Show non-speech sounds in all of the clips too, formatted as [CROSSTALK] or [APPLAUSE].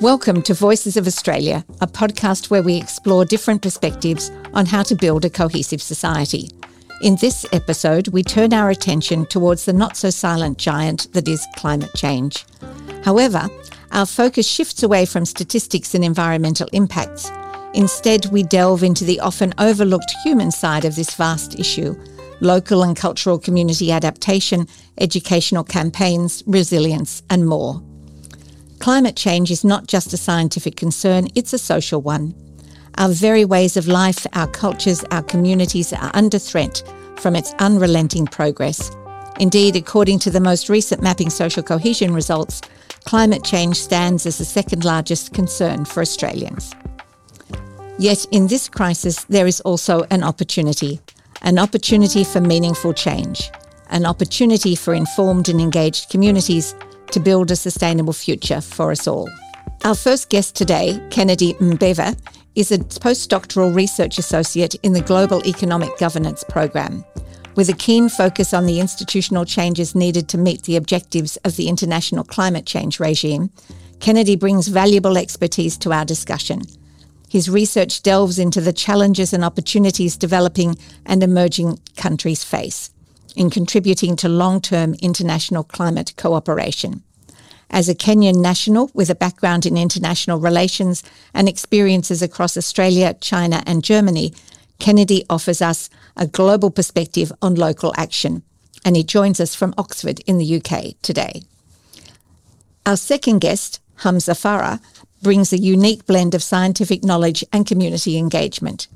Welcome to Voices of Australia, a podcast where we explore different perspectives on how to build a cohesive society. In this episode, we turn our attention towards the not so silent giant that is climate change. However, our focus shifts away from statistics and environmental impacts. Instead, we delve into the often overlooked human side of this vast issue local and cultural community adaptation, educational campaigns, resilience, and more. Climate change is not just a scientific concern, it's a social one. Our very ways of life, our cultures, our communities are under threat from its unrelenting progress. Indeed, according to the most recent Mapping Social Cohesion results, climate change stands as the second largest concern for Australians. Yet in this crisis, there is also an opportunity an opportunity for meaningful change, an opportunity for informed and engaged communities to build a sustainable future for us all. Our first guest today, Kennedy Mbeva, is a postdoctoral research associate in the Global Economic Governance Program. With a keen focus on the institutional changes needed to meet the objectives of the international climate change regime, Kennedy brings valuable expertise to our discussion. His research delves into the challenges and opportunities developing and emerging countries face in contributing to long term international climate cooperation. As a Kenyan national with a background in international relations and experiences across Australia, China, and Germany, Kennedy offers us a global perspective on local action. And he joins us from Oxford in the UK today. Our second guest, Hamza Farah, brings a unique blend of scientific knowledge and community engagement.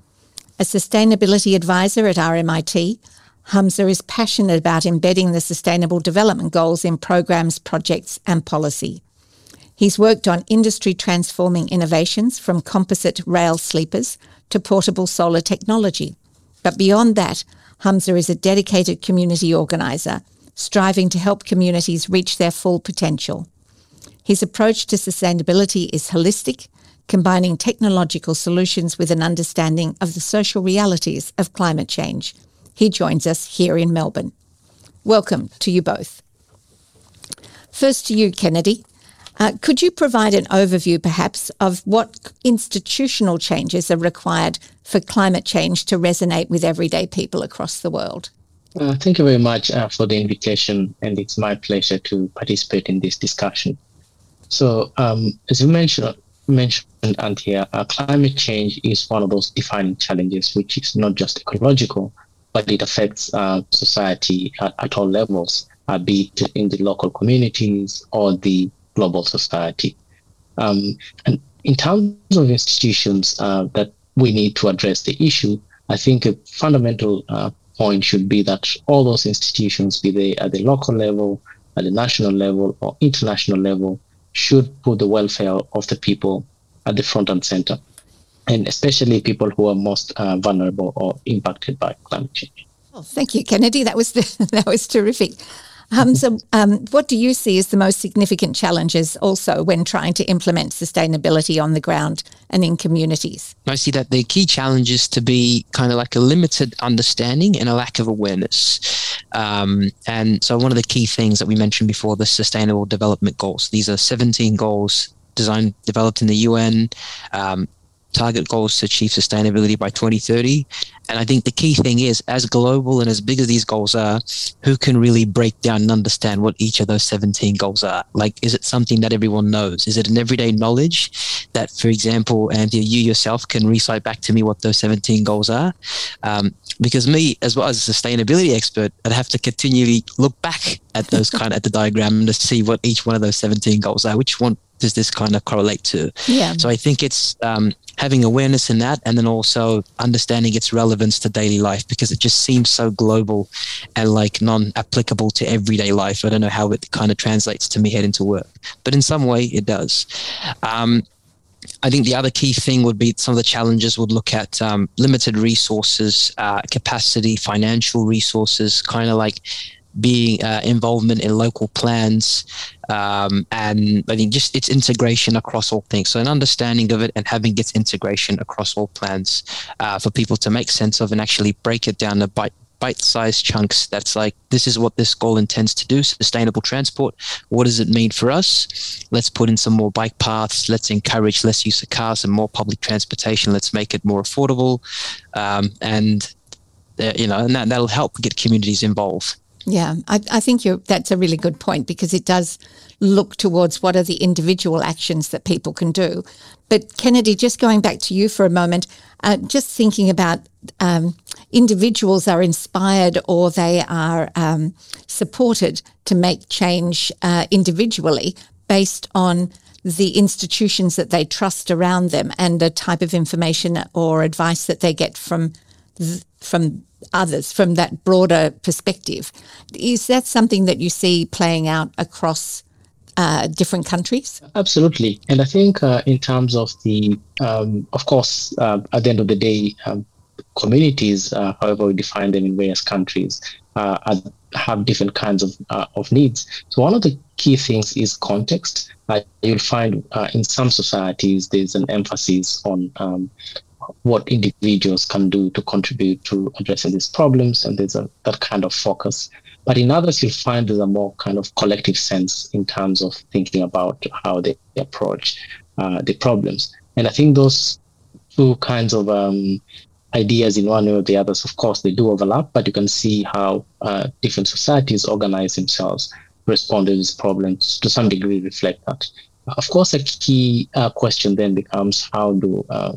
A sustainability advisor at RMIT, Hamza is passionate about embedding the Sustainable Development Goals in programs, projects, and policy. He's worked on industry transforming innovations from composite rail sleepers to portable solar technology. But beyond that, Hamza is a dedicated community organiser, striving to help communities reach their full potential. His approach to sustainability is holistic, combining technological solutions with an understanding of the social realities of climate change he joins us here in Melbourne. Welcome to you both. First to you, Kennedy. Uh, could you provide an overview, perhaps, of what institutional changes are required for climate change to resonate with everyday people across the world? Uh, thank you very much uh, for the invitation, and it's my pleasure to participate in this discussion. So, um, as you mentioned, mentioned Anthea, uh, climate change is one of those defining challenges, which is not just ecological, but it affects uh, society at, at, all levels, uh, be it in the local communities or the global society. Um, and in terms of institutions uh, that we need to address the issue, I think a fundamental uh, point should be that all those institutions, be they at the local level, at the national level, or international level, should put the welfare of the people at the front and center and especially people who are most uh, vulnerable or impacted by climate change. Oh, thank you, Kennedy. That was the, [LAUGHS] that was terrific. Um, so, um, what do you see as the most significant challenges also when trying to implement sustainability on the ground and in communities? I see that the key challenge is to be kind of like a limited understanding and a lack of awareness. Um, and so, one of the key things that we mentioned before the Sustainable Development Goals, these are 17 goals designed, developed in the UN. Target goals to achieve sustainability by 2030. And I think the key thing is, as global and as big as these goals are, who can really break down and understand what each of those 17 goals are? Like, is it something that everyone knows? Is it an everyday knowledge that, for example, Anthea, you yourself can recite back to me what those 17 goals are? Um, because me, as well as a sustainability expert, I'd have to continually look back at those kind of at the diagram to see what each one of those 17 goals are. Which one does this kind of correlate to? Yeah. So I think it's um, having awareness in that and then also understanding its relevance to daily life because it just seems so global and like non-applicable to everyday life. I don't know how it kind of translates to me heading to work, but in some way it does. Um, I think the other key thing would be some of the challenges would look at um, limited resources, uh, capacity, financial resources, kind of like being uh, involvement in local plans um, and I think just its integration across all things. So an understanding of it and having its integration across all plans uh, for people to make sense of and actually break it down to bite bite-sized chunks. That's like this is what this goal intends to do: sustainable transport. What does it mean for us? Let's put in some more bike paths. Let's encourage less use of cars and more public transportation. Let's make it more affordable, um, and uh, you know, and that that'll help get communities involved. Yeah, I, I think that's a really good point because it does look towards what are the individual actions that people can do. But Kennedy, just going back to you for a moment, uh, just thinking about um, individuals are inspired or they are um, supported to make change uh, individually based on the institutions that they trust around them and the type of information or advice that they get from from others from that broader perspective. Is that something that you see playing out across uh, different countries? Absolutely. And I think uh, in terms of the, um, of course, uh, at the end of the day, um, communities, uh, however we define them in various countries, uh, have different kinds of, uh, of needs. So one of the key things is context. you'll find in some societies there's an emphasis on um, what individuals can do to contribute to addressing these problems, and there's a, that kind of focus. But in others, you'll find there's a more kind of collective sense in terms of thinking about how they approach uh, the problems. And I think those two kinds of um, ideas in one way or the others, of course, they do overlap, but you can see how uh, different societies organize themselves respond to these problems to some degree reflect that. Of course, a key uh, question then becomes how do uh,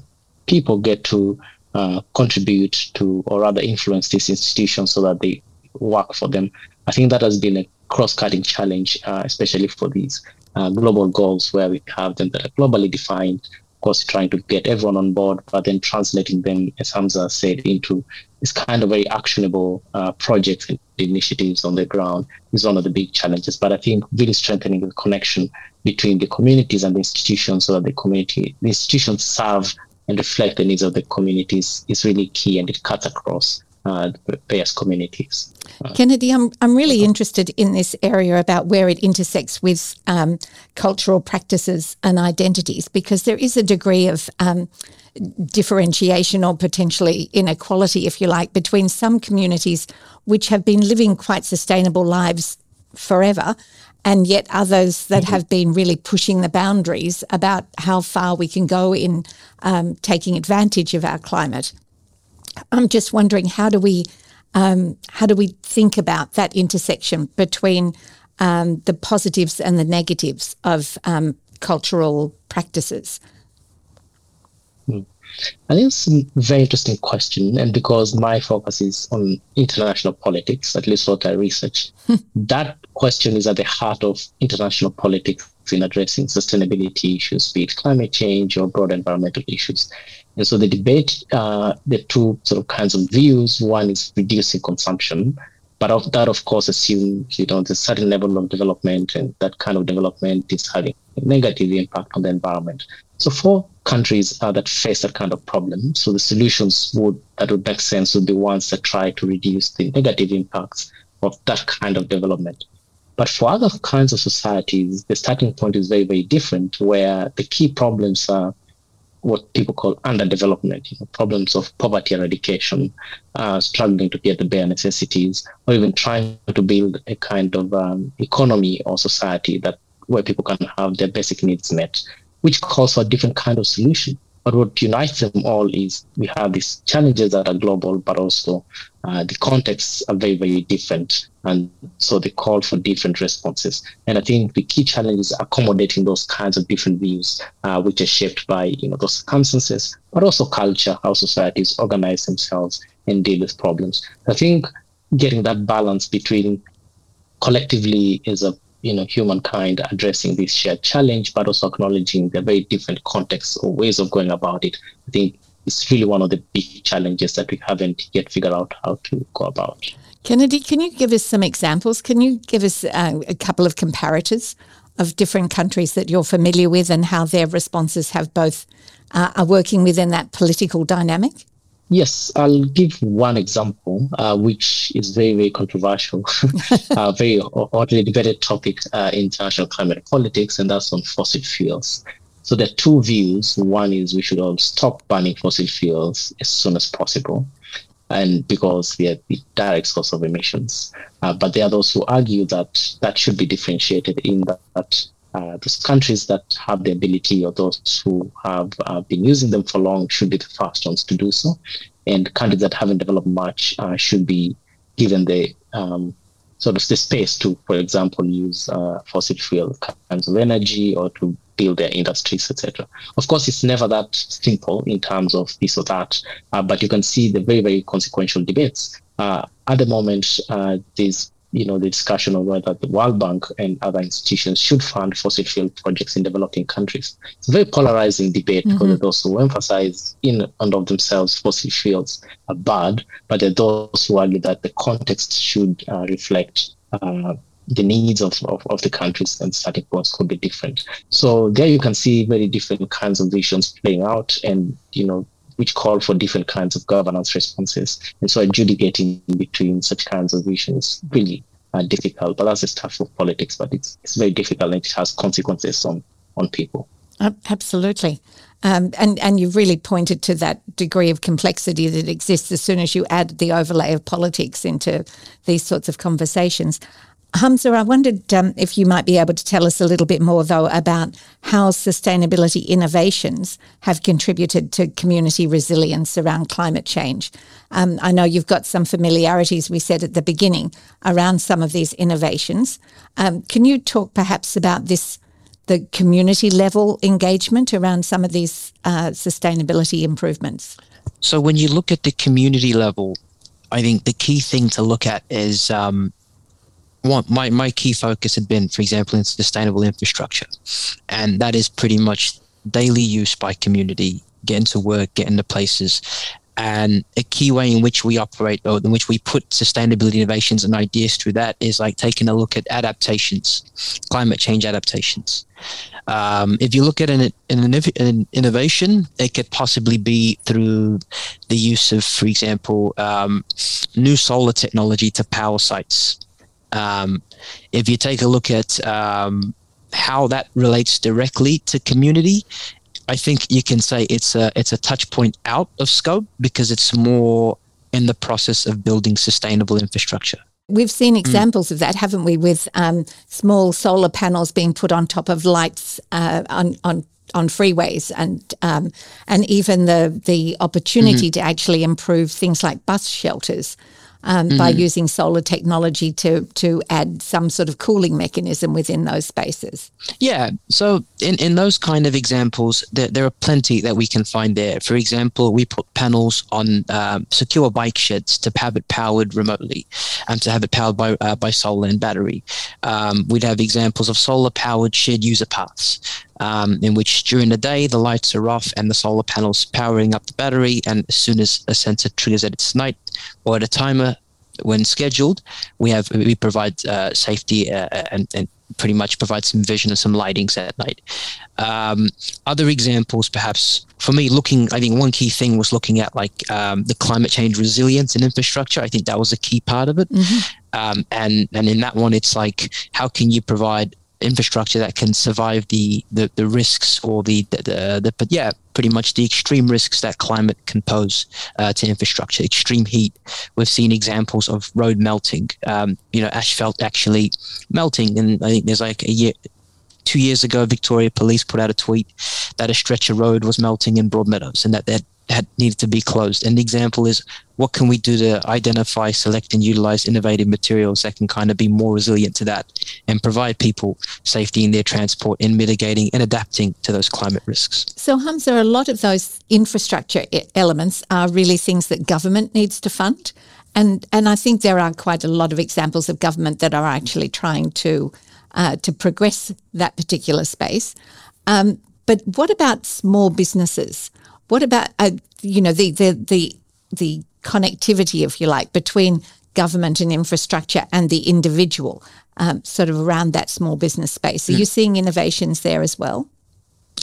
people get to uh, contribute to or rather influence these institutions so that they work for them. I think that has been a cross-cutting challenge, uh, especially for these uh, global goals where we have them that are globally defined. Of course, trying to get everyone on board, but then translating them, as Hamza said, into this kind of very actionable uh, projects and initiatives on the ground is one of the big challenges. But I think really strengthening the connection between the communities and the institutions so that the community, the institutions serve and reflect the needs of the communities is really key and it cuts across uh, various communities. Uh, Kennedy, I'm, I'm really interested in this area about where it intersects with um, cultural practices and identities because there is a degree of um, differentiation or potentially inequality, if you like, between some communities which have been living quite sustainable lives forever and yet others that mm-hmm. have been really pushing the boundaries about how far we can go in um, taking advantage of our climate. I'm just wondering how do we um, how do we think about that intersection between um, the positives and the negatives of um, cultural practices? Hmm. I think it's a very interesting question. And because my focus is on international politics, at least what I research, that question is at the heart of international politics in addressing sustainability issues, be it climate change or broad environmental issues. And so the debate, uh, the two sort of kinds of views, one is reducing consumption, but of that, of course, assumes you know a certain level of development, and that kind of development is having a negative impact on the environment. So for countries that face that kind of problem, so the solutions would that would make sense would be ones that try to reduce the negative impacts of that kind of development. But for other kinds of societies, the starting point is very, very different, where the key problems are what people call underdevelopment, you know, problems of poverty eradication, uh, struggling to get the bare necessities, or even trying to build a kind of um, economy or society that where people can have their basic needs met which calls for a different kind of solution. But what unites them all is we have these challenges that are global, but also uh, the contexts are very, very different. And so they call for different responses. And I think the key challenge is accommodating those kinds of different views, uh, which are shaped by you know those circumstances, but also culture, how societies organize themselves and deal with problems. I think getting that balance between collectively is a you know humankind addressing this shared challenge, but also acknowledging the very different contexts or ways of going about it. I think it's really one of the big challenges that we haven't yet figured out how to go about. Kennedy, can you give us some examples? Can you give us uh, a couple of comparators of different countries that you're familiar with and how their responses have both uh, are working within that political dynamic? Yes, I'll give one example, uh, which is very, very controversial, [LAUGHS] uh, very hotly debated topic uh, in international climate politics, and that's on fossil fuels. So there are two views. One is we should all stop burning fossil fuels as soon as possible. and because they are the direct source of emissions. Uh, but there are those who argue that that should be differentiated in that uh, those countries that have the ability or those who have uh, been using them for long should be the first ones to do so. And countries that haven't developed much uh, should be given the um, sort of the space to, for example, use uh, fossil fuel kinds of energy or to build their industries, etc. Of course, it's never that simple in terms of this or that, uh, but you can see the very, very consequential debates. Uh, at the moment, there's you know the discussion of whether the World Bank and other institutions should fund fossil fuel projects in developing countries. It's a very polarizing debate mm-hmm. because those who emphasize in and of themselves fossil fuels are bad, but there are those who argue that the context should uh, reflect uh, the needs of, of, of, the countries and starting points could be different. So there you can see very different kinds of visions playing out and, you know, which call for different kinds of governance responses. And so adjudicating between such kinds of visions really difficult. But that's the stuff of politics, but it's, it's very difficult and it has consequences on, on people. Absolutely. Um, and, and you've really pointed to that degree of complexity that exists as soon as you add the overlay of politics into these sorts of conversations. Hamza, I wondered um, if you might be able to tell us a little bit more, though, about how sustainability innovations have contributed to community resilience around climate change. Um, I know you've got some familiarities, we said at the beginning, around some of these innovations. Um, can you talk perhaps about this, the community level engagement around some of these uh, sustainability improvements? So, when you look at the community level, I think the key thing to look at is um, my, my key focus had been, for example, in sustainable infrastructure. And that is pretty much daily use by community, getting to work, getting to places. And a key way in which we operate or in which we put sustainability innovations and ideas through that is like taking a look at adaptations, climate change adaptations. Um, if you look at an, an, an, innovation, it could possibly be through the use of, for example, um, new solar technology to power sites um, if you take a look at um, how that relates directly to community, I think you can say it's a it's a touch point out of scope because it's more in the process of building sustainable infrastructure. We've seen mm. examples mm. of that, haven't we, with um, small solar panels being put on top of lights uh, on on on freeways and um, and even the the opportunity mm-hmm. to actually improve things like bus shelters um, mm-hmm. by using solar technology to to add some sort of cooling mechanism within those spaces. Yeah. So in, in those kind of examples, there, there are plenty that we can find there. For example, we put panels on um, secure bike sheds to have it powered remotely and to have it powered by uh, by solar and battery. Um, we'd have examples of solar powered shared user paths. Um, in which during the day the lights are off and the solar panels powering up the battery, and as soon as a sensor triggers at its night or at a timer, when scheduled, we have we provide uh, safety uh, and, and pretty much provide some vision and some lightings at night. Um, other examples, perhaps for me, looking, I think one key thing was looking at like um, the climate change resilience and infrastructure. I think that was a key part of it. Mm-hmm. Um, and and in that one, it's like how can you provide infrastructure that can survive the the, the risks or the the, the, the yeah pretty much the extreme risks that climate can pose uh, to infrastructure. Extreme heat. We've seen examples of road melting. Um, you know asphalt actually melting. And i think there's like a year two years ago victoria police put out a tweet that a stretch of road was melting in broadmeadows and that that had needed to be closed. And the example is what can we do to identify, select, and utilize innovative materials that can kind of be more resilient to that and provide people safety in their transport in mitigating and adapting to those climate risks. So, Hamza, a lot of those infrastructure elements are really things that government needs to fund. And, and I think there are quite a lot of examples of government that are actually trying to uh, to progress that particular space. Um, but what about small businesses? What about uh, you know the the the the connectivity, if you like, between government and infrastructure and the individual, um, sort of around that small business space? Are mm. you seeing innovations there as well?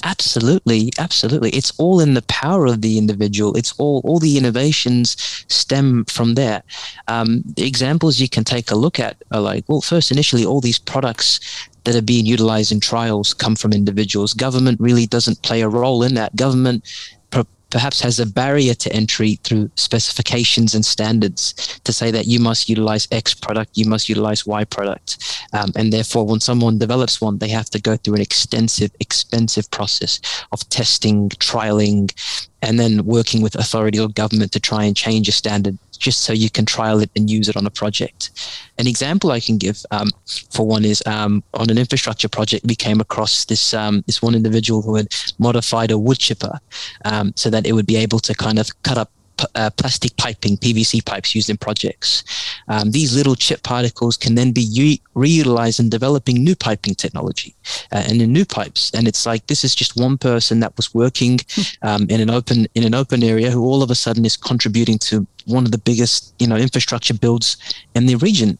Absolutely, absolutely. It's all in the power of the individual. It's all all the innovations stem from there. Um, the examples you can take a look at are like, well, first initially, all these products that are being utilized in trials come from individuals. Government really doesn't play a role in that. Government perhaps has a barrier to entry through specifications and standards to say that you must utilize X product, you must utilize Y product. Um, and therefore, when someone develops one, they have to go through an extensive, expensive process of testing, trialing, and then working with authority or government to try and change a standard just so you can trial it and use it on a project. An example I can give um, for one is um, on an infrastructure project, we came across this um, this one individual who had modified a wood chipper um, so that it would be able to kind of cut up uh, plastic piping, PVC pipes used in projects. Um, these little chip particles can then be u- reutilized in developing new piping technology uh, and in new pipes. And it's like this is just one person that was working hmm. um, in an open in an open area who all of a sudden is contributing to one of the biggest you know infrastructure builds in the region.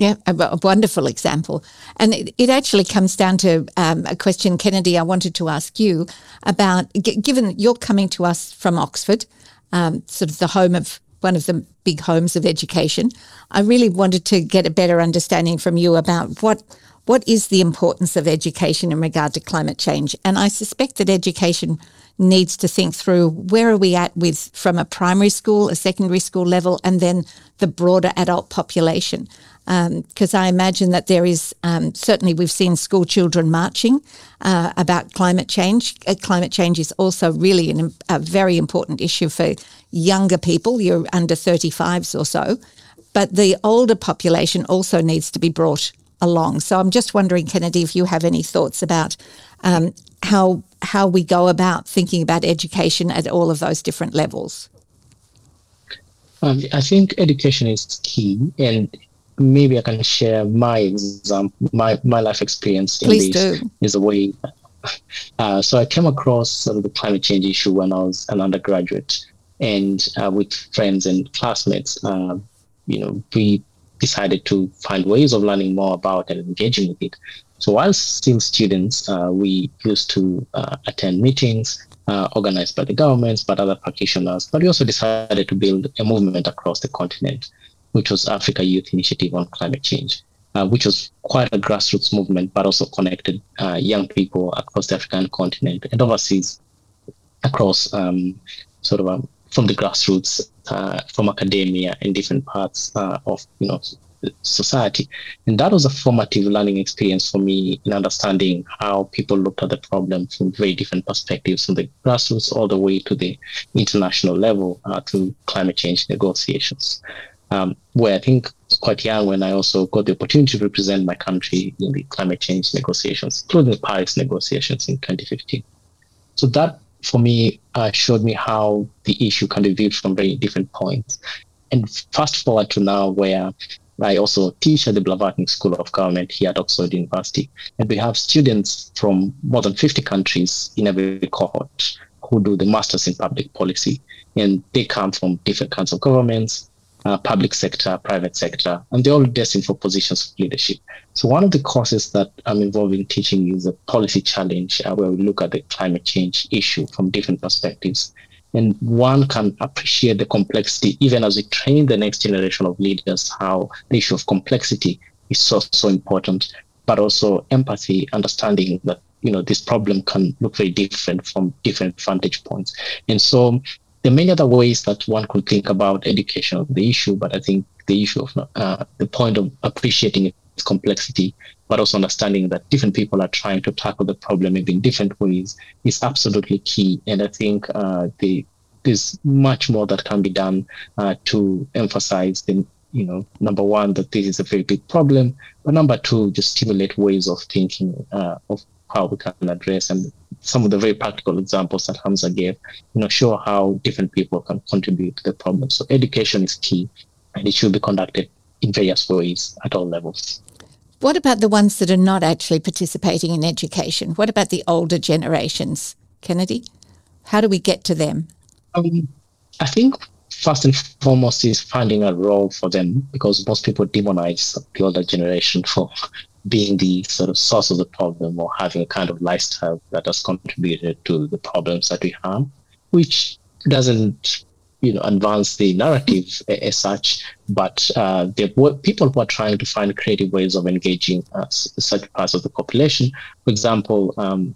Yeah, a, wonderful example. And it, it actually comes down to um, a question, Kennedy, I wanted to ask you about given you're coming to us from Oxford, um, sort of the home of one of the big homes of education. I really wanted to get a better understanding from you about what what is the importance of education in regard to climate change. And I suspect that education needs to think through where are we at with from a primary school, a secondary school level, and then the broader adult population because um, I imagine that there is um, certainly we've seen school children marching uh, about climate change. Uh, climate change is also really an, a very important issue for younger people. You're under 35s or so, but the older population also needs to be brought along. So I'm just wondering, Kennedy, if you have any thoughts about um, how how we go about thinking about education at all of those different levels. Um, I think education is key, and maybe I can share my example, my, my life experience in Please this do. is a way. [LAUGHS] Uh, so I came across sort of the climate change issue when I was an undergraduate, and uh, with friends and classmates, uh, you know, we decided to find ways of learning more about and engaging with it. So while still students, uh, we used to uh, attend meetings uh, organized by the governments, but other practitioners. But we also decided to build a movement across the continent which was Africa Youth Initiative on Climate Change, uh, which was quite a grassroots movement, but also connected uh, young people across the African continent and overseas across um, sort of um, from the grassroots, uh, from academia in different parts uh, of you know society. And that was a formative learning experience for me in understanding how people looked at the problem from very different perspectives, from the grassroots all the way to the international level uh, to climate change negotiations um, where I think quite young when I also got the opportunity to represent my country in the climate change negotiations, including the Paris negotiations in 2015. So that for me uh, showed me how the issue can be viewed from very different points. And fast forward to now where I also teach at the Blavatnik School of Government here at Oxford University. And we have students from more than 50 countries in every cohort who do the Masters in Public Policy. And they come from different kinds of governments, uh, public sector, private sector, and they're all destined for positions of leadership. So one of the courses that I'm involved in teaching is a policy challenge uh, where we look at the climate change issue from different perspectives. And one can appreciate the complexity, even as we train the next generation of leaders, how the issue of complexity is so, so important, but also empathy, understanding that you know this problem can look very different from different vantage points. And so there are many other ways that one could think about education of the issue, but I think the issue of uh, the point of appreciating its complexity, but also understanding that different people are trying to tackle the problem in different ways is absolutely key. And I think uh, the, there's much more that can be done uh, to emphasize the you know, number one, that this is a very big problem, but number two, just stimulate ways of thinking uh, of how we can address and some of the very practical examples that Hamza gave, you know, show how different people can contribute to the problem. So education is key and it should be conducted in various ways at all levels. What about the ones that are not actually participating in education? What about the older generations, Kennedy? How do we get to them? Um, I think first and foremost is finding a role for them because most people demonize the older generation [LAUGHS] for being the sort of source of the problem or having a kind of lifestyle that has contributed to the problems that we have, which doesn't you know advance the narrative as such, but uh, were people who are trying to find creative ways of engaging uh, such parts of the population. For example, um,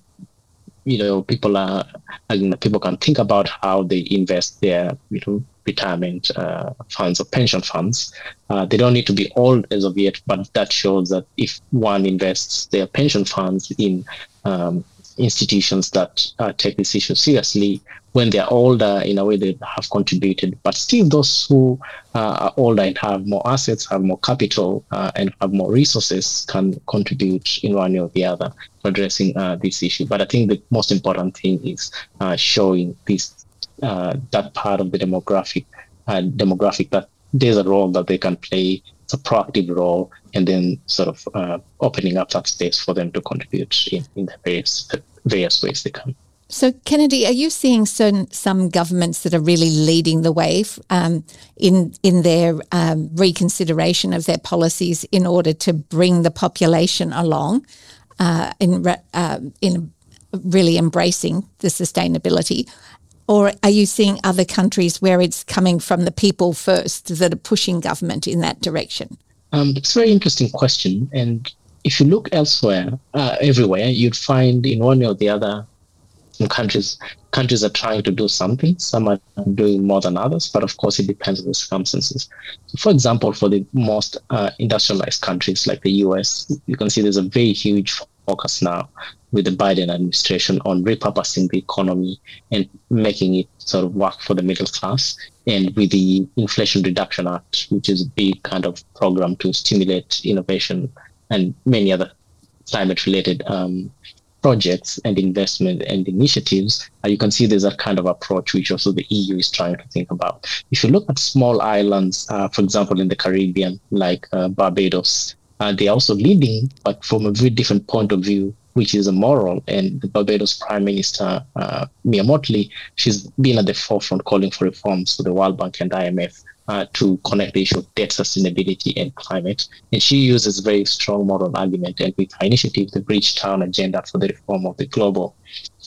you know, people are, and people can think about how they invest their, you know, retirement uh, funds or pension funds. Uh, they don't need to be old as of yet, but that shows that if one invests their pension funds in um, institutions that uh, take this issue seriously, when they're older, in a way they have contributed. But still, those who uh, are older and have more assets, have more capital, uh, and have more resources can contribute in one way or the other to addressing uh, this issue. But I think the most important thing is showing this uh, that part of the demographic uh, demographic that there's a role that they can play. It's a proactive role, and then sort of uh, opening up that space for them to contribute in, in the various various ways they can. So, Kennedy, are you seeing some, some governments that are really leading the way um, in in their um, reconsideration of their policies in order to bring the population along uh, in uh, in really embracing the sustainability? Or are you seeing other countries where it's coming from the people first that are pushing government in that direction? Um, it's a very interesting question. And if you look elsewhere, uh, everywhere, you'd find in one or the other countries, countries are trying to do something. Some are doing more than others, but of course, it depends on the circumstances. So for example, for the most uh, industrialized countries like the US, you can see there's a very huge focus now with the Biden administration on repurposing the economy and making it sort of work for the middle class. And with the Inflation Reduction Act, which is a big kind of program to stimulate innovation and many other climate related um, projects and investment and initiatives, uh, you can see there's a kind of approach which also the EU is trying to think about. If you look at small islands, uh, for example, in the Caribbean, like uh, Barbados, uh, they're also leading, but from a very different point of view which is immoral. And the Barbados Prime Minister, uh, Mia Mottley, she's been at the forefront calling for reforms to the World Bank and IMF uh, to connect the issue of debt sustainability and climate. And she uses very strong moral argument. And with her initiative, the Bridgetown Agenda for the Reform of the Global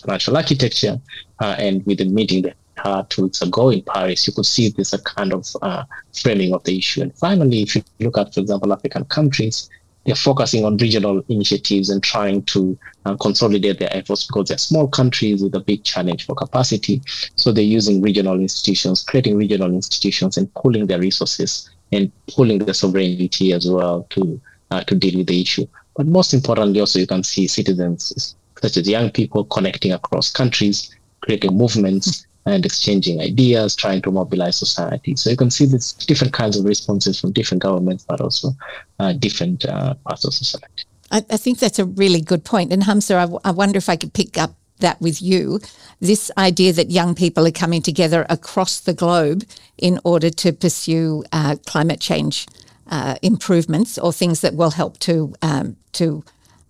Financial Architecture, uh, and with the meeting that had two weeks ago in Paris, you could see this a kind of uh, framing of the issue. And finally, if you look at, for example, African countries, they're focusing on regional initiatives and trying to uh, consolidate their efforts because they're small countries with a big challenge for capacity. So they're using regional institutions, creating regional institutions, and pooling their resources and pooling their sovereignty as well to uh, to deal with the issue. But most importantly, also you can see citizens such as young people connecting across countries, creating movements, and exchanging ideas, trying to mobilize society. So you can see these different kinds of responses from different governments, but also uh, different uh, parts of society. I, I, think that's a really good point. And Hamza, I, w- I wonder if I could pick up that with you this idea that young people are coming together across the globe in order to pursue uh, climate change uh, improvements or things that will help to um, to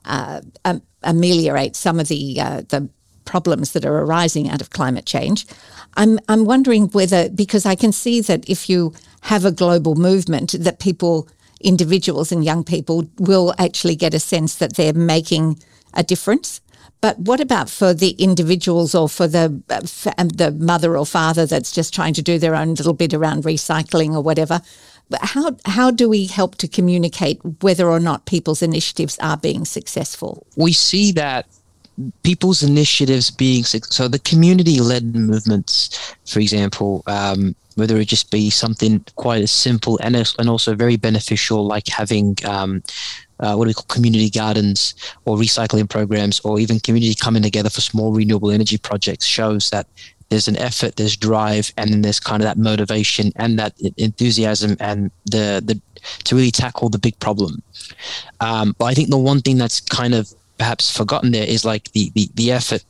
um, ameliorate some of the uh, the problems that are arising out of climate change. I'm, I'm wondering whether, because I can see that if you have a global movement, that people, individuals and young people, will actually get a sense that they're making a difference. But what about for the individuals or for the for um, the mother or father that's just trying to do their own little bit around recycling or whatever? How how do we help to communicate whether or not people's initiatives are being successful? We see that people's initiatives being so the community led movements, for example, um, whether it just be something quite as simple and and also very beneficial, like having um, uh, what do we call community gardens or recycling programs, or even community coming together for small renewable energy projects, shows that there's an effort, there's drive, and then there's kind of that motivation and that enthusiasm and the the to really tackle the big problem. Um, but I think the one thing that's kind of perhaps forgotten there is like the the, the effort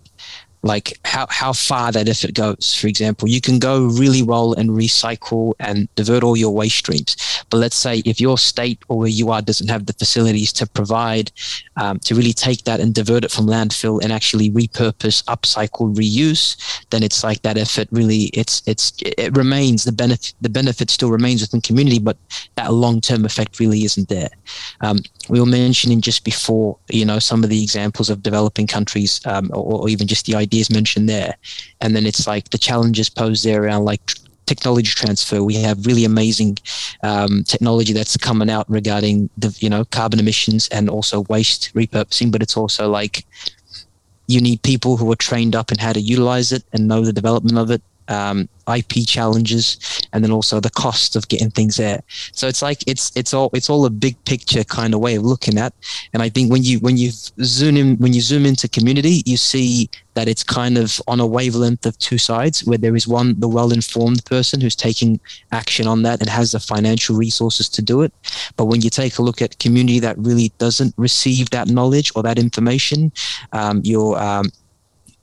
like how, how far that effort goes. For example, you can go really well and recycle and divert all your waste streams. But let's say if your state or where you are doesn't have the facilities to provide, um, to really take that and divert it from landfill and actually repurpose, upcycle, reuse, then it's like that effort really, it's, it's, it remains the benefit, the benefit still remains within community, but that long-term effect really isn't there. Um, we were mentioning just before, you know, some of the examples of developing countries um, or, or even just the idea ideas mentioned there. And then it's like the challenges posed there around like technology transfer. We have really amazing um, technology that's coming out regarding the you know carbon emissions and also waste repurposing. But it's also like you need people who are trained up in how to utilize it and know the development of it um, IP challenges, and then also the cost of getting things there. So it's like it's it's all it's all a big picture kind of way of looking at. And I think when you when you zoom in when you zoom into community, you see that it's kind of on a wavelength of two sides, where there is one the well informed person who's taking action on that and has the financial resources to do it. But when you take a look at community that really doesn't receive that knowledge or that information, um, you're um,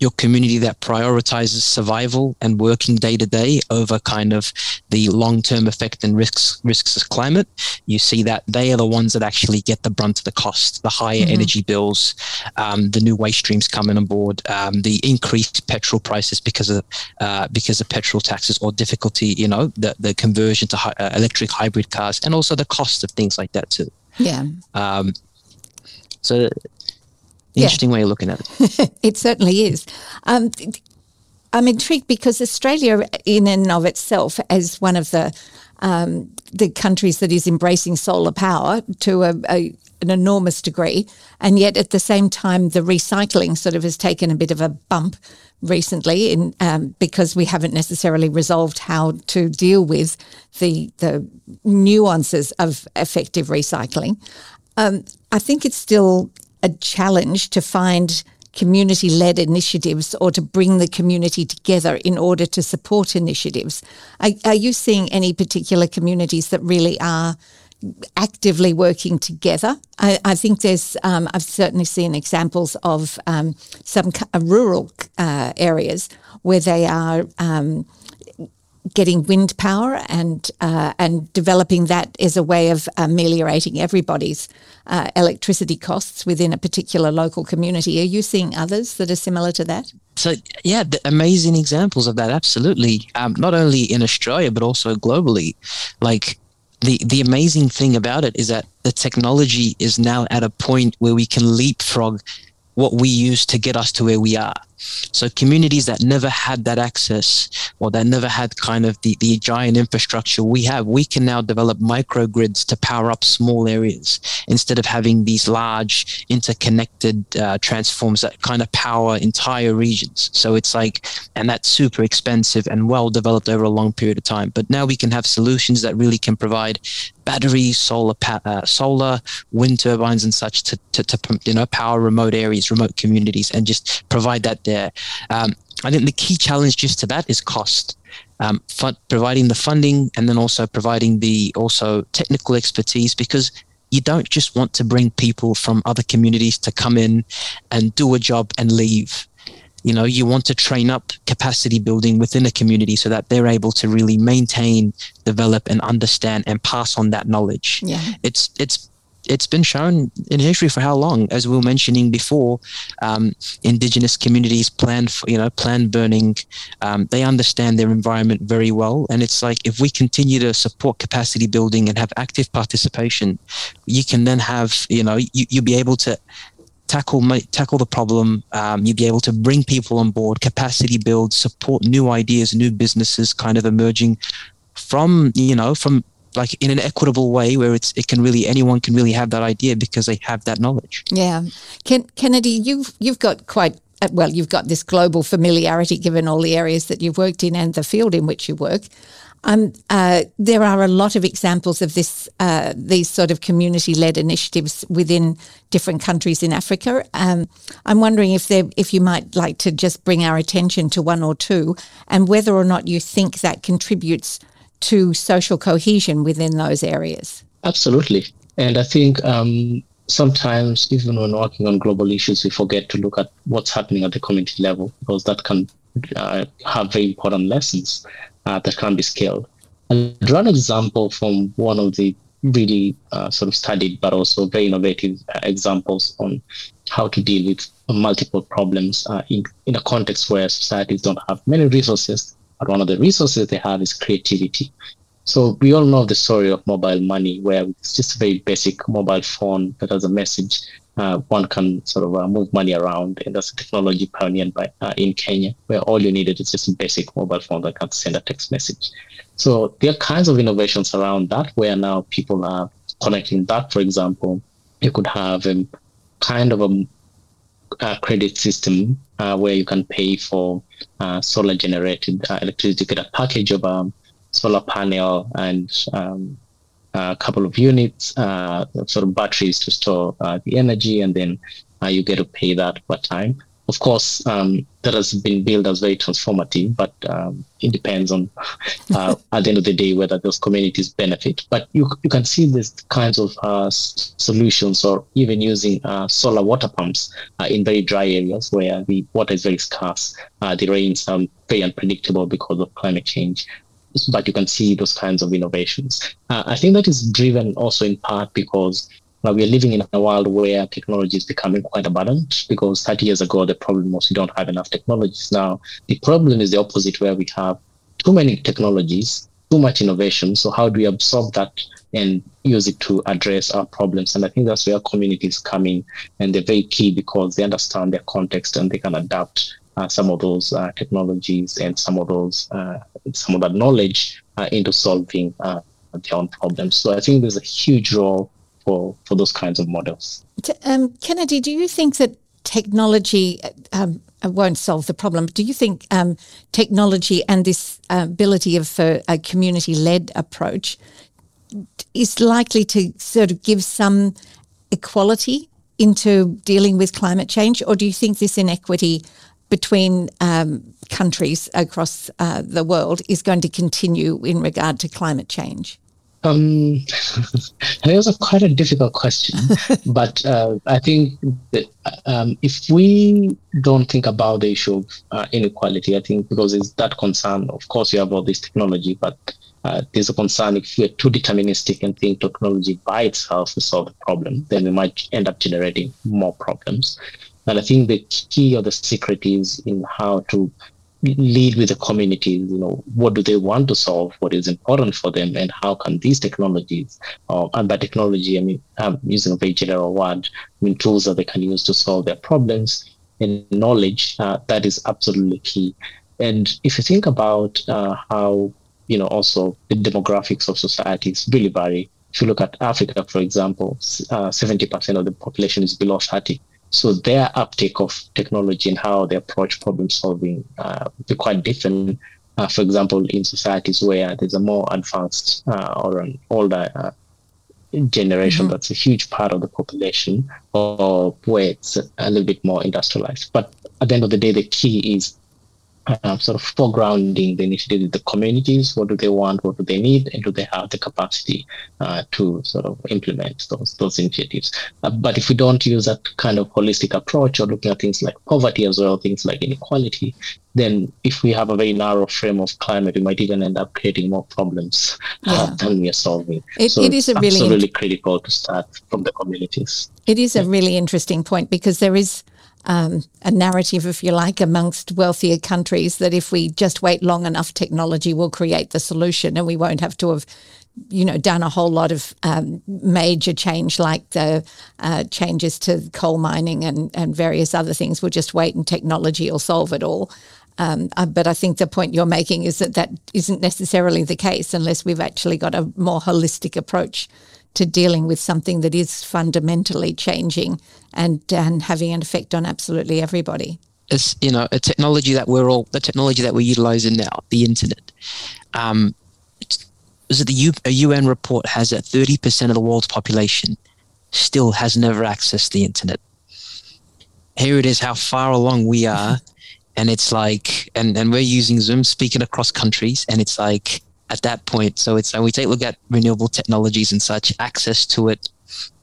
your community that prioritizes survival and working day to day over kind of the long term effect and risks risks of climate, you see that they are the ones that actually get the brunt of the cost, the higher mm-hmm. energy bills, um, the new waste streams coming on board, um, the increased petrol prices because of uh, because of petrol taxes or difficulty, you know, the the conversion to hi- uh, electric hybrid cars, and also the cost of things like that too. Yeah. Um, so Interesting yeah. way of looking at it. [LAUGHS] it certainly is. Um, I'm intrigued because Australia, in and of itself, as one of the um, the countries that is embracing solar power to a, a, an enormous degree, and yet at the same time, the recycling sort of has taken a bit of a bump recently, in um, because we haven't necessarily resolved how to deal with the the nuances of effective recycling. Um, I think it's still a challenge to find community led initiatives or to bring the community together in order to support initiatives. Are, are, you seeing any particular communities that really are actively working together? I, I think there's, um, I've certainly seen examples of um, some uh, rural uh, areas where they are. Um, getting wind power and uh, and developing that as a way of ameliorating everybody's uh, electricity costs within a particular local community. Are you seeing others that are similar to that? So yeah, amazing examples of that. Absolutely, um, not only in Australia but also globally. Like the the amazing thing about it is that the technology is now at a point where we can leapfrog what we use to get us to where we are. So communities that never had that access or that never had kind of the, the giant infrastructure we have, we can now develop microgrids to power up small areas instead of having these large interconnected uh, transforms that kind of power entire regions. So it's like, and that's super expensive and well developed over a long period of time. But now we can have solutions that really can provide batteries, solar, uh, solar, wind turbines, and such to, to, to, you know power remote areas, remote communities, and just provide that there. Um, I think the key challenge just to that is cost. Um, fund, providing the funding and then also providing the also technical expertise because you don't just want to bring people from other communities to come in and do a job and leave you know you want to train up capacity building within a community so that they're able to really maintain develop and understand and pass on that knowledge yeah it's it's it's been shown in history for how long? As we were mentioning before um, indigenous communities plan for, you know plan burning. Um, they understand their environment very well. And it's like if we continue to support capacity building and have active participation you can then have you know you, you'll be able to tackle tackle the problem. Um, you'll be able to bring people on board, capacity build, support new ideas, new businesses, kind of emerging from you know from like in an equitable way where it's it can really anyone can really have that idea because they have that knowledge. Yeah, Ken, Kennedy, you've you've got quite uh, well, you've got this global familiarity given all the areas that you've worked in and the field in which you work. Um, uh, there are a lot of examples of this, uh, these sort of community-led initiatives within different countries in Africa. Um, I'm wondering if there, if you might like to just bring our attention to one or two, and whether or not you think that contributes to social cohesion within those areas. Absolutely, and I think um, sometimes even when working on global issues, we forget to look at what's happening at the community level because that can uh, have very important lessons uh, that can be scaled. And run an example from one of the really uh, sort of studied but also very innovative uh, examples on how to deal with multiple problems uh, in, in a context where societies don't have many resources, but one of the resources they have is creativity. So we all know the story of mobile money, where it's just a very basic mobile phone that has a message uh, one can sort of uh, move money around. And that's a technology pioneered by uh, in Kenya, where all you needed is just a basic mobile phone that can send a text message. So there are kinds of innovations around that, where now people are connecting that. For example, you could have a kind of a uh, credit system uh, where you can pay for uh, solar generated uh, electricity. You get a package of a um, solar panel and um, a couple of units, uh, sort of batteries to store uh, the energy, and then you get to pay that per time of course, um, that has been billed as very transformative, but um, it depends on, uh, [LAUGHS] at the end of the day, whether those communities benefit. But you, you can see these kinds of uh, solutions or even using uh, solar water pumps uh, in very dry areas where the water is very scarce. Uh, the rains are very unpredictable because of climate change. But you can see those kinds of innovations. Uh, I think that is driven also in part because now we are living in a world where technology is becoming quite abundant because 30 years ago the problem was we don't have enough technologies. Now the problem is the opposite where we have too many technologies, too much innovation. So how do we absorb that and use it to address our problems? And I think that's where communities come in and they're very key because they understand their context and they can adapt uh, some of those uh, technologies and some of those uh, some of that knowledge uh, into solving uh, their own problems. So I think there's a huge role for, for those kinds of models. Um, Kennedy, do you think that technology um, won't solve the problem? Do you think um, technology and this ability of uh, a community led approach is likely to sort of give some equality into dealing with climate change? Or do you think this inequity between um, countries across uh, the world is going to continue in regard to climate change? Um, [LAUGHS] it was a quite a difficult question, [LAUGHS] but uh, I think that um, if we don't think about the issue of uh, inequality, I think because it's that concern. Of course, you have all this technology, but uh, there's a concern if we're too deterministic and think technology by itself will solve the problem, then we might end up generating more problems. And I think the key or the secret is in how to lead with the communities you know what do they want to solve what is important for them and how can these technologies uh, and by technology i mean i'm using a very general word i mean tools that they can use to solve their problems and knowledge uh, that is absolutely key. And if you think about uh, how you know also the demographics of societies really vary if you look at africa for example 70% uh, of the population is below 30 so their uptake of technology and how they approach problem solving uh, be quite different. Uh, for example, in societies where there's a more advanced uh, or an older uh, generation, mm-hmm. that's a huge part of the population, or where it's a little bit more industrialized. But at the end of the day, the key is uh, sort of foregrounding the initiative with the communities. What do they want? What do they need? And do they have the capacity uh, to sort of implement those those initiatives? Uh, but if we don't use that kind of holistic approach or looking at things like poverty as well, things like inequality, then if we have a very narrow frame of climate, we might even end up creating more problems uh, yeah. than we are solving. It, so it is a really absolutely critical to start from the communities. It is a really interesting point because there is um, a narrative, if you like, amongst wealthier countries that if we just wait long enough, technology will create the solution and we won't have to have you know, done a whole lot of um, major change like the uh, changes to coal mining and, and various other things. We'll just wait and technology will solve it all. Um, uh, but I think the point you're making is that that isn't necessarily the case unless we've actually got a more holistic approach to dealing with something that is fundamentally changing and, and having an effect on absolutely everybody. It's you know a technology that we're all the technology that we're utilizing now, the internet. Um, is it the U, a UN report has that 30% of the world's population still has never accessed the internet. Here it is, how far along we are. and it's like, and, and we're using Zoom speaking across countries. And it's like, at that point. So it's and we take a look at renewable technologies and such, access to it,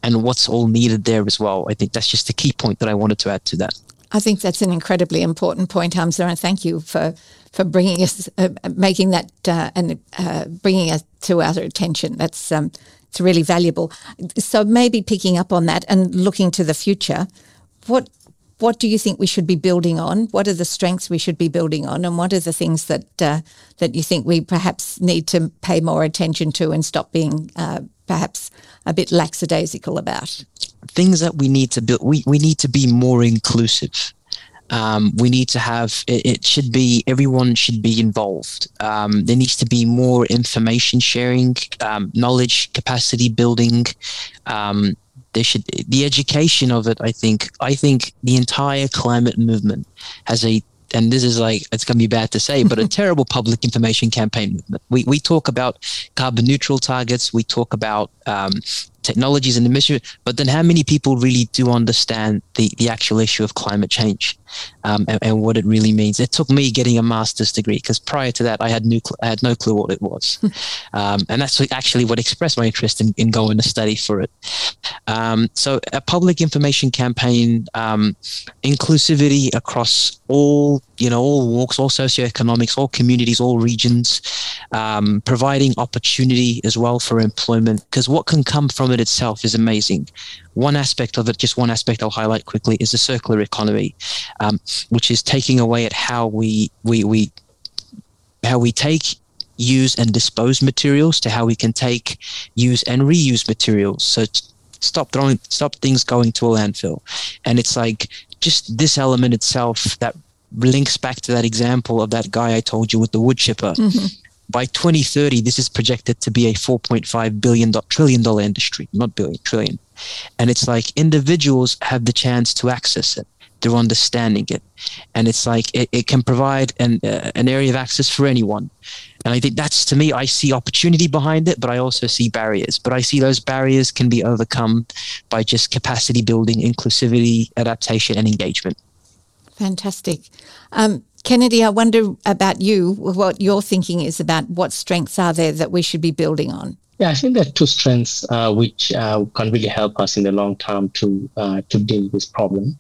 and what's all needed there as well. I think that's just the key point that I wanted to add to that. I think that's an incredibly important point, Hamza, and thank you for for bringing us, uh, making that uh, and uh, bringing us to our attention. That's um, it's really valuable. So maybe picking up on that and looking to the future, what what do you think we should be building on? What are the strengths we should be building on, and what are the things that uh, that you think we perhaps need to pay more attention to and stop being uh, perhaps a bit lackadaisical about? Things that we need to build. We we need to be more inclusive. Um, we need to have it, it, should be everyone should be involved um, there needs to be more information sharing um, knowledge capacity building um, There should the education of it. I think. I think the entire climate movement has a and this is like it's going to be bad to say, but a [LAUGHS] terrible public information campaign movement. We we talk about carbon neutral targets. We talk about um, technologies and emission, but then how many people really do understand the the actual issue of climate change um, and, and, what it really means? It took me getting a master's degree because prior to that, I had no I had no clue what it was, um, and that's actually what expressed my interest in, in going to study for it. Um, so a public information campaign, um, inclusivity across all you know all walks, all socioeconomics, all communities, all regions, um, providing opportunity as well for employment. Because what can come from it itself is amazing. One aspect of it, just one aspect I'll highlight quickly, is the circular economy, um, which is taking away at how we we we how we take use and dispose materials to how we can take use and reuse materials so stop throwing stop things going to a landfill and it's like just this element itself that links back to that example of that guy i told you with the wood chipper mm-hmm. by 2030 this is projected to be a 4.5 billion trillion dollar industry not billion trillion and it's like individuals have the chance to access it through understanding it and it's like it, it can provide an, uh, an area of access for anyone and I think that's to me, I see opportunity behind it, but I also see barriers. But I see those barriers can be overcome by just capacity building, inclusivity, adaptation, and engagement. Fantastic. Um, Kennedy, I wonder about you, what your thinking is about what strengths are there that we should be building on? Yeah, I think there are two strengths uh, which uh, can really help us in the long term to uh, to deal with this problem.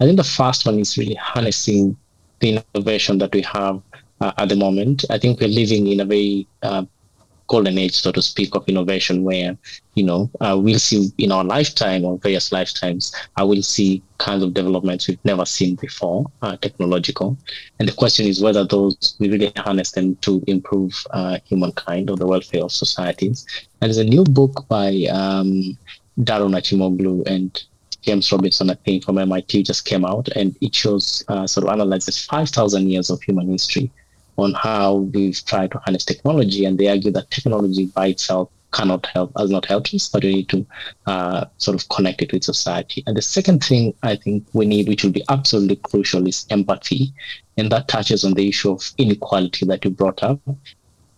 I think the first one is really harnessing the innovation that we have uh, at the moment. I think we're living in a very uh, golden age, so to speak, of innovation where, you know, uh, we'll see in our lifetime or various lifetimes, I will see kinds of developments we've never seen before, uh, technological. And the question is whether those, we really harness them to improve uh, humankind or the welfare of societies. And there's a new book by um, Daron Acemoglu and James Robinson, I think, from MIT just came out, and it shows uh, sort of analyzes 5,000 years of human history on how we've tried to harness technology, and they argue that technology by itself cannot help, has not helped us, but we need to uh, sort of connect it with society. And the second thing I think we need, which will be absolutely crucial, is empathy, and that touches on the issue of inequality that you brought up.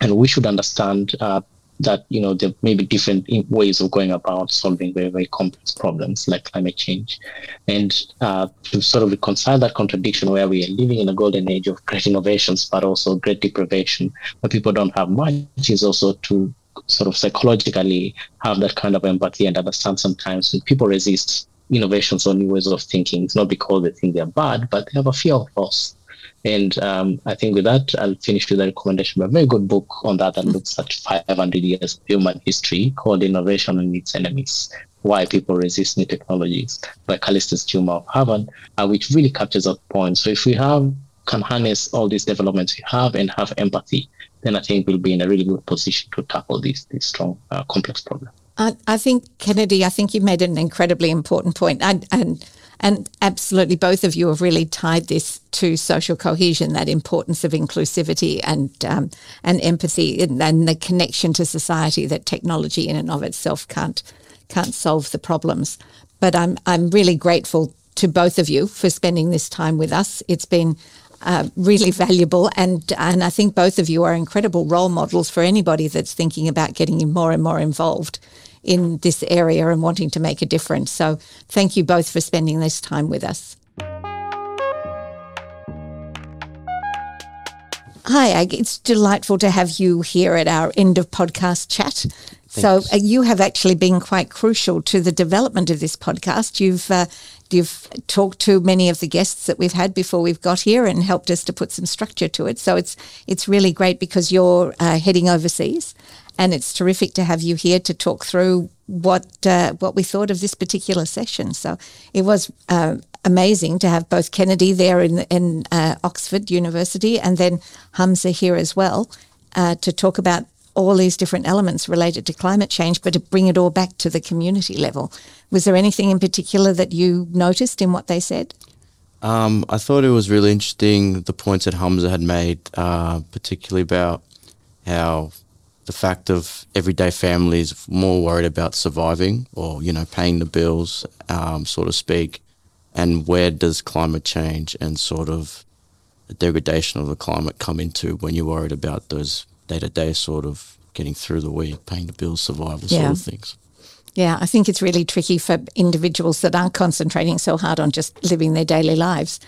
And we should understand uh, that you know there may be different ways of going about solving very very complex problems like climate change. And uh, to sort of reconcile that contradiction where we are living in a golden age of great innovations but also great deprivation where people don't have much is also to sort of psychologically have that kind of empathy and understand sometimes when people resist innovations or new ways of thinking it's not because they think they're bad but they have a fear of loss and um, I think with that, I'll finish with a recommendation. Of a very good book on that that looks at 500 years of human history called Innovation and Its Enemies Why People Resist New Technologies by Calestous Juma of Harvard, uh, which really captures that point. So if we have can harness all these developments we have and have empathy, then I think we'll be in a really good position to tackle these, these strong, uh, complex problems. I, I, think, Kennedy, I think you made an incredibly important point. And, and and absolutely, both of you have really tied this to social cohesion, that importance of inclusivity and um, and empathy, and, and, the connection to society that technology in and of itself can't can't solve the problems. But I'm I'm really grateful to both of you for spending this time with us. It's been uh, really valuable, and and I think both of you are incredible role models for anybody that's thinking about getting more and more involved in this area and wanting to make a difference. So thank you both for spending this time with us. Hi, it's delightful to have you here at our end of podcast chat. Thanks. So uh, you have actually been quite crucial to the development of this podcast. You've uh, you've talked to many of the guests that we've had before we've got here and helped us to put some structure to it. So it's it's really great because you're uh, heading overseas and it's terrific to have you here to talk through what uh, what we thought of this particular session. So it was uh, amazing to have both Kennedy there in in uh, Oxford University and then Hamza here as well uh, to talk about all these different elements related to climate change, but to bring it all back to the community level. Was there anything in particular that you noticed in what they said? Um, I thought it was really interesting the points that Hamza had made, uh, particularly about how the fact of everyday families more worried about surviving or you know paying the bills, um, so to speak, and where does climate change and sort of the degradation of the climate come into when you're worried about those day to day sort of getting through the week, paying the bills, survival Yeah. sort of things. Yeah, I think it's really tricky for individuals that aren't concentrating so hard on just living their daily lives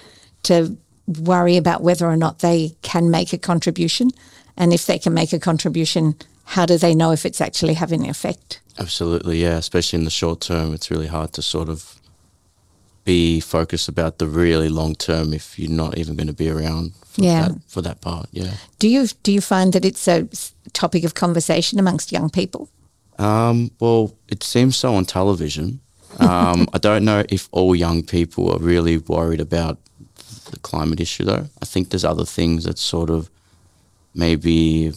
to worry about whether or not they can make a contribution. And if they can make a contribution, how do they know if it's actually having an effect? Absolutely, yeah. Especially in the short term, it's really hard to sort of be focused about the really long term if you're not even going to be around for Yeah. that for that part. Yeah. Do you do you find that it's a topic of conversation amongst young people? Um, well, it seems so on television. Um, [LAUGHS] I don't know if all young people are really worried about the climate issue, though. I think there's other things that sort of maybe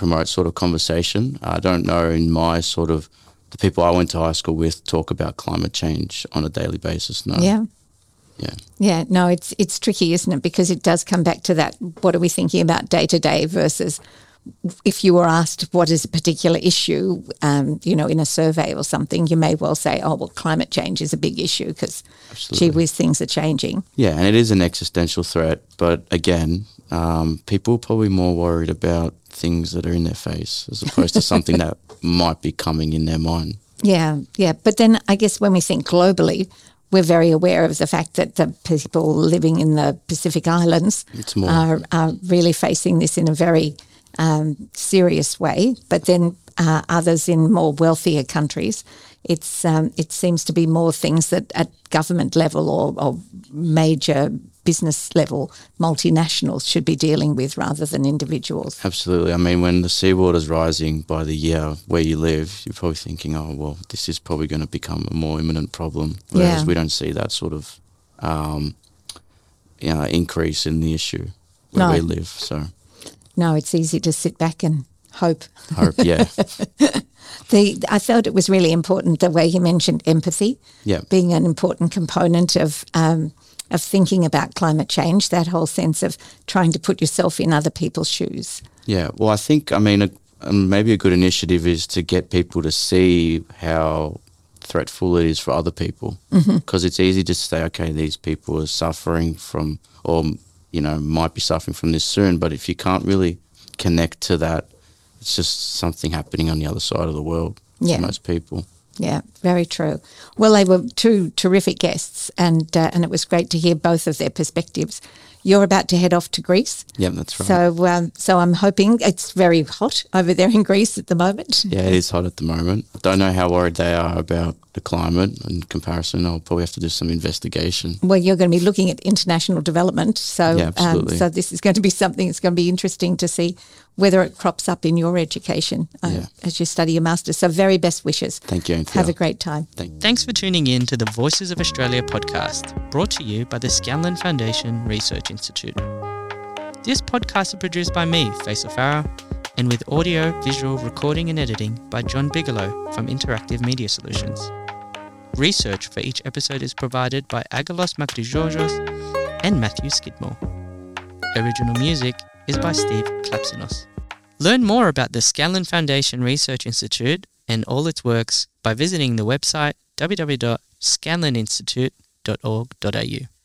promote sort of conversation. I don't know in my sort of the people I went to high school with talk about climate change on a daily basis. No. Yeah. Yeah. Yeah, no, it's it's tricky, isn't it? Because it does come back to that. What are we thinking about day to day versus if you were asked what is a particular issue, um, you know, in a survey or something, you may well say, "Oh, well, climate change is a big issue because, gee whiz, things are changing." Yeah, and it is an existential threat. But again, um, people are probably more worried about things that are in their face as opposed to something [LAUGHS] that might be coming in their mind. Yeah, yeah. But then I guess when we think globally, we're very aware of the fact that the people living in the Pacific Islands are, are really facing this in a very um, serious way. But then uh, others in more wealthier countries, it's um, it seems to be more things that at government level or, or major business level, multinationals should be dealing with rather than individuals. Absolutely. I mean, when the seawater's rising by the year where you live, you're probably thinking, oh, well, this is probably going to become a more imminent problem. Whereas Yeah. we don't see that sort of um, you know, increase in the issue where No. we live. So, No, it's easy to sit back and hope. hope, yeah. [LAUGHS] The, I felt it was really important the way you mentioned empathy Yeah. being an important component of um, of thinking about climate change. That whole sense of trying to put yourself in other people's shoes. Yeah, well, I think I mean, a, um, maybe a good initiative is to get people to see how threatful it is for other people, because it's easy to say, okay, these people are suffering from, or you know, might be suffering from this soon, but if you can't really connect to that, it's just something happening on the other side of the world Yeah. for most people. Yeah, very true. Well, they were two terrific guests, and uh, and it was great to hear both of their perspectives. You're about to head off to Greece, Yeah, that's right. so um, so I'm hoping it's very hot over there in Greece at the moment. yeah, it is hot at the moment. Don't know how worried they are about the climate. In comparison, I'll probably have to do some investigation. Well, you're going to be looking at international development, so Yeah, um, absolutely. so this is going to be something that's going to be interesting to see whether it crops up in your education uh, Yeah. as you study your masters. So, very best wishes. Thank you, Anthea. Have a great time. Thank Thanks for tuning in to the Voices of Australia podcast, brought to you by the Scanlon Foundation Research Institute. This podcast is produced by me, Faisal Farah, and with audio, visual, recording, and editing by John Bigelow from Interactive Media Solutions. Research for each episode is provided by Agalos Makrijojos and Matthew Skidmore. Original music is by Steve Klapsinos. Learn more about the Scanlon Foundation Research Institute and all its works by visiting the website www.scanloninstitute.org.au.